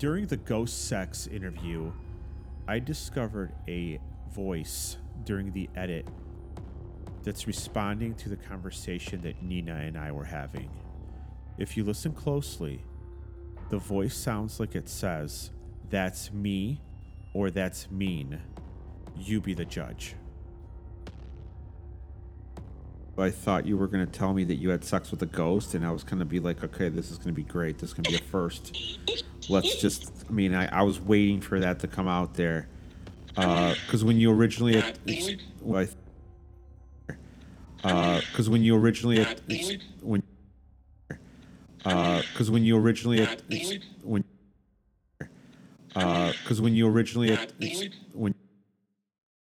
during the ghost sex interview, I discovered a voice during the edit that's responding to the conversation that Nina and I were having. If you listen closely, the voice sounds like it says, That's me or that's mean. You be the judge. I thought you were going to tell me that you had sex with a ghost, and I was going to be like, okay, this is going to be great. This is going to be a first. Let's just, I mean, I, I was waiting for that to come out there. Uh, because when you originally, because uh, when you originally when uh, because when you originally when because when you originally when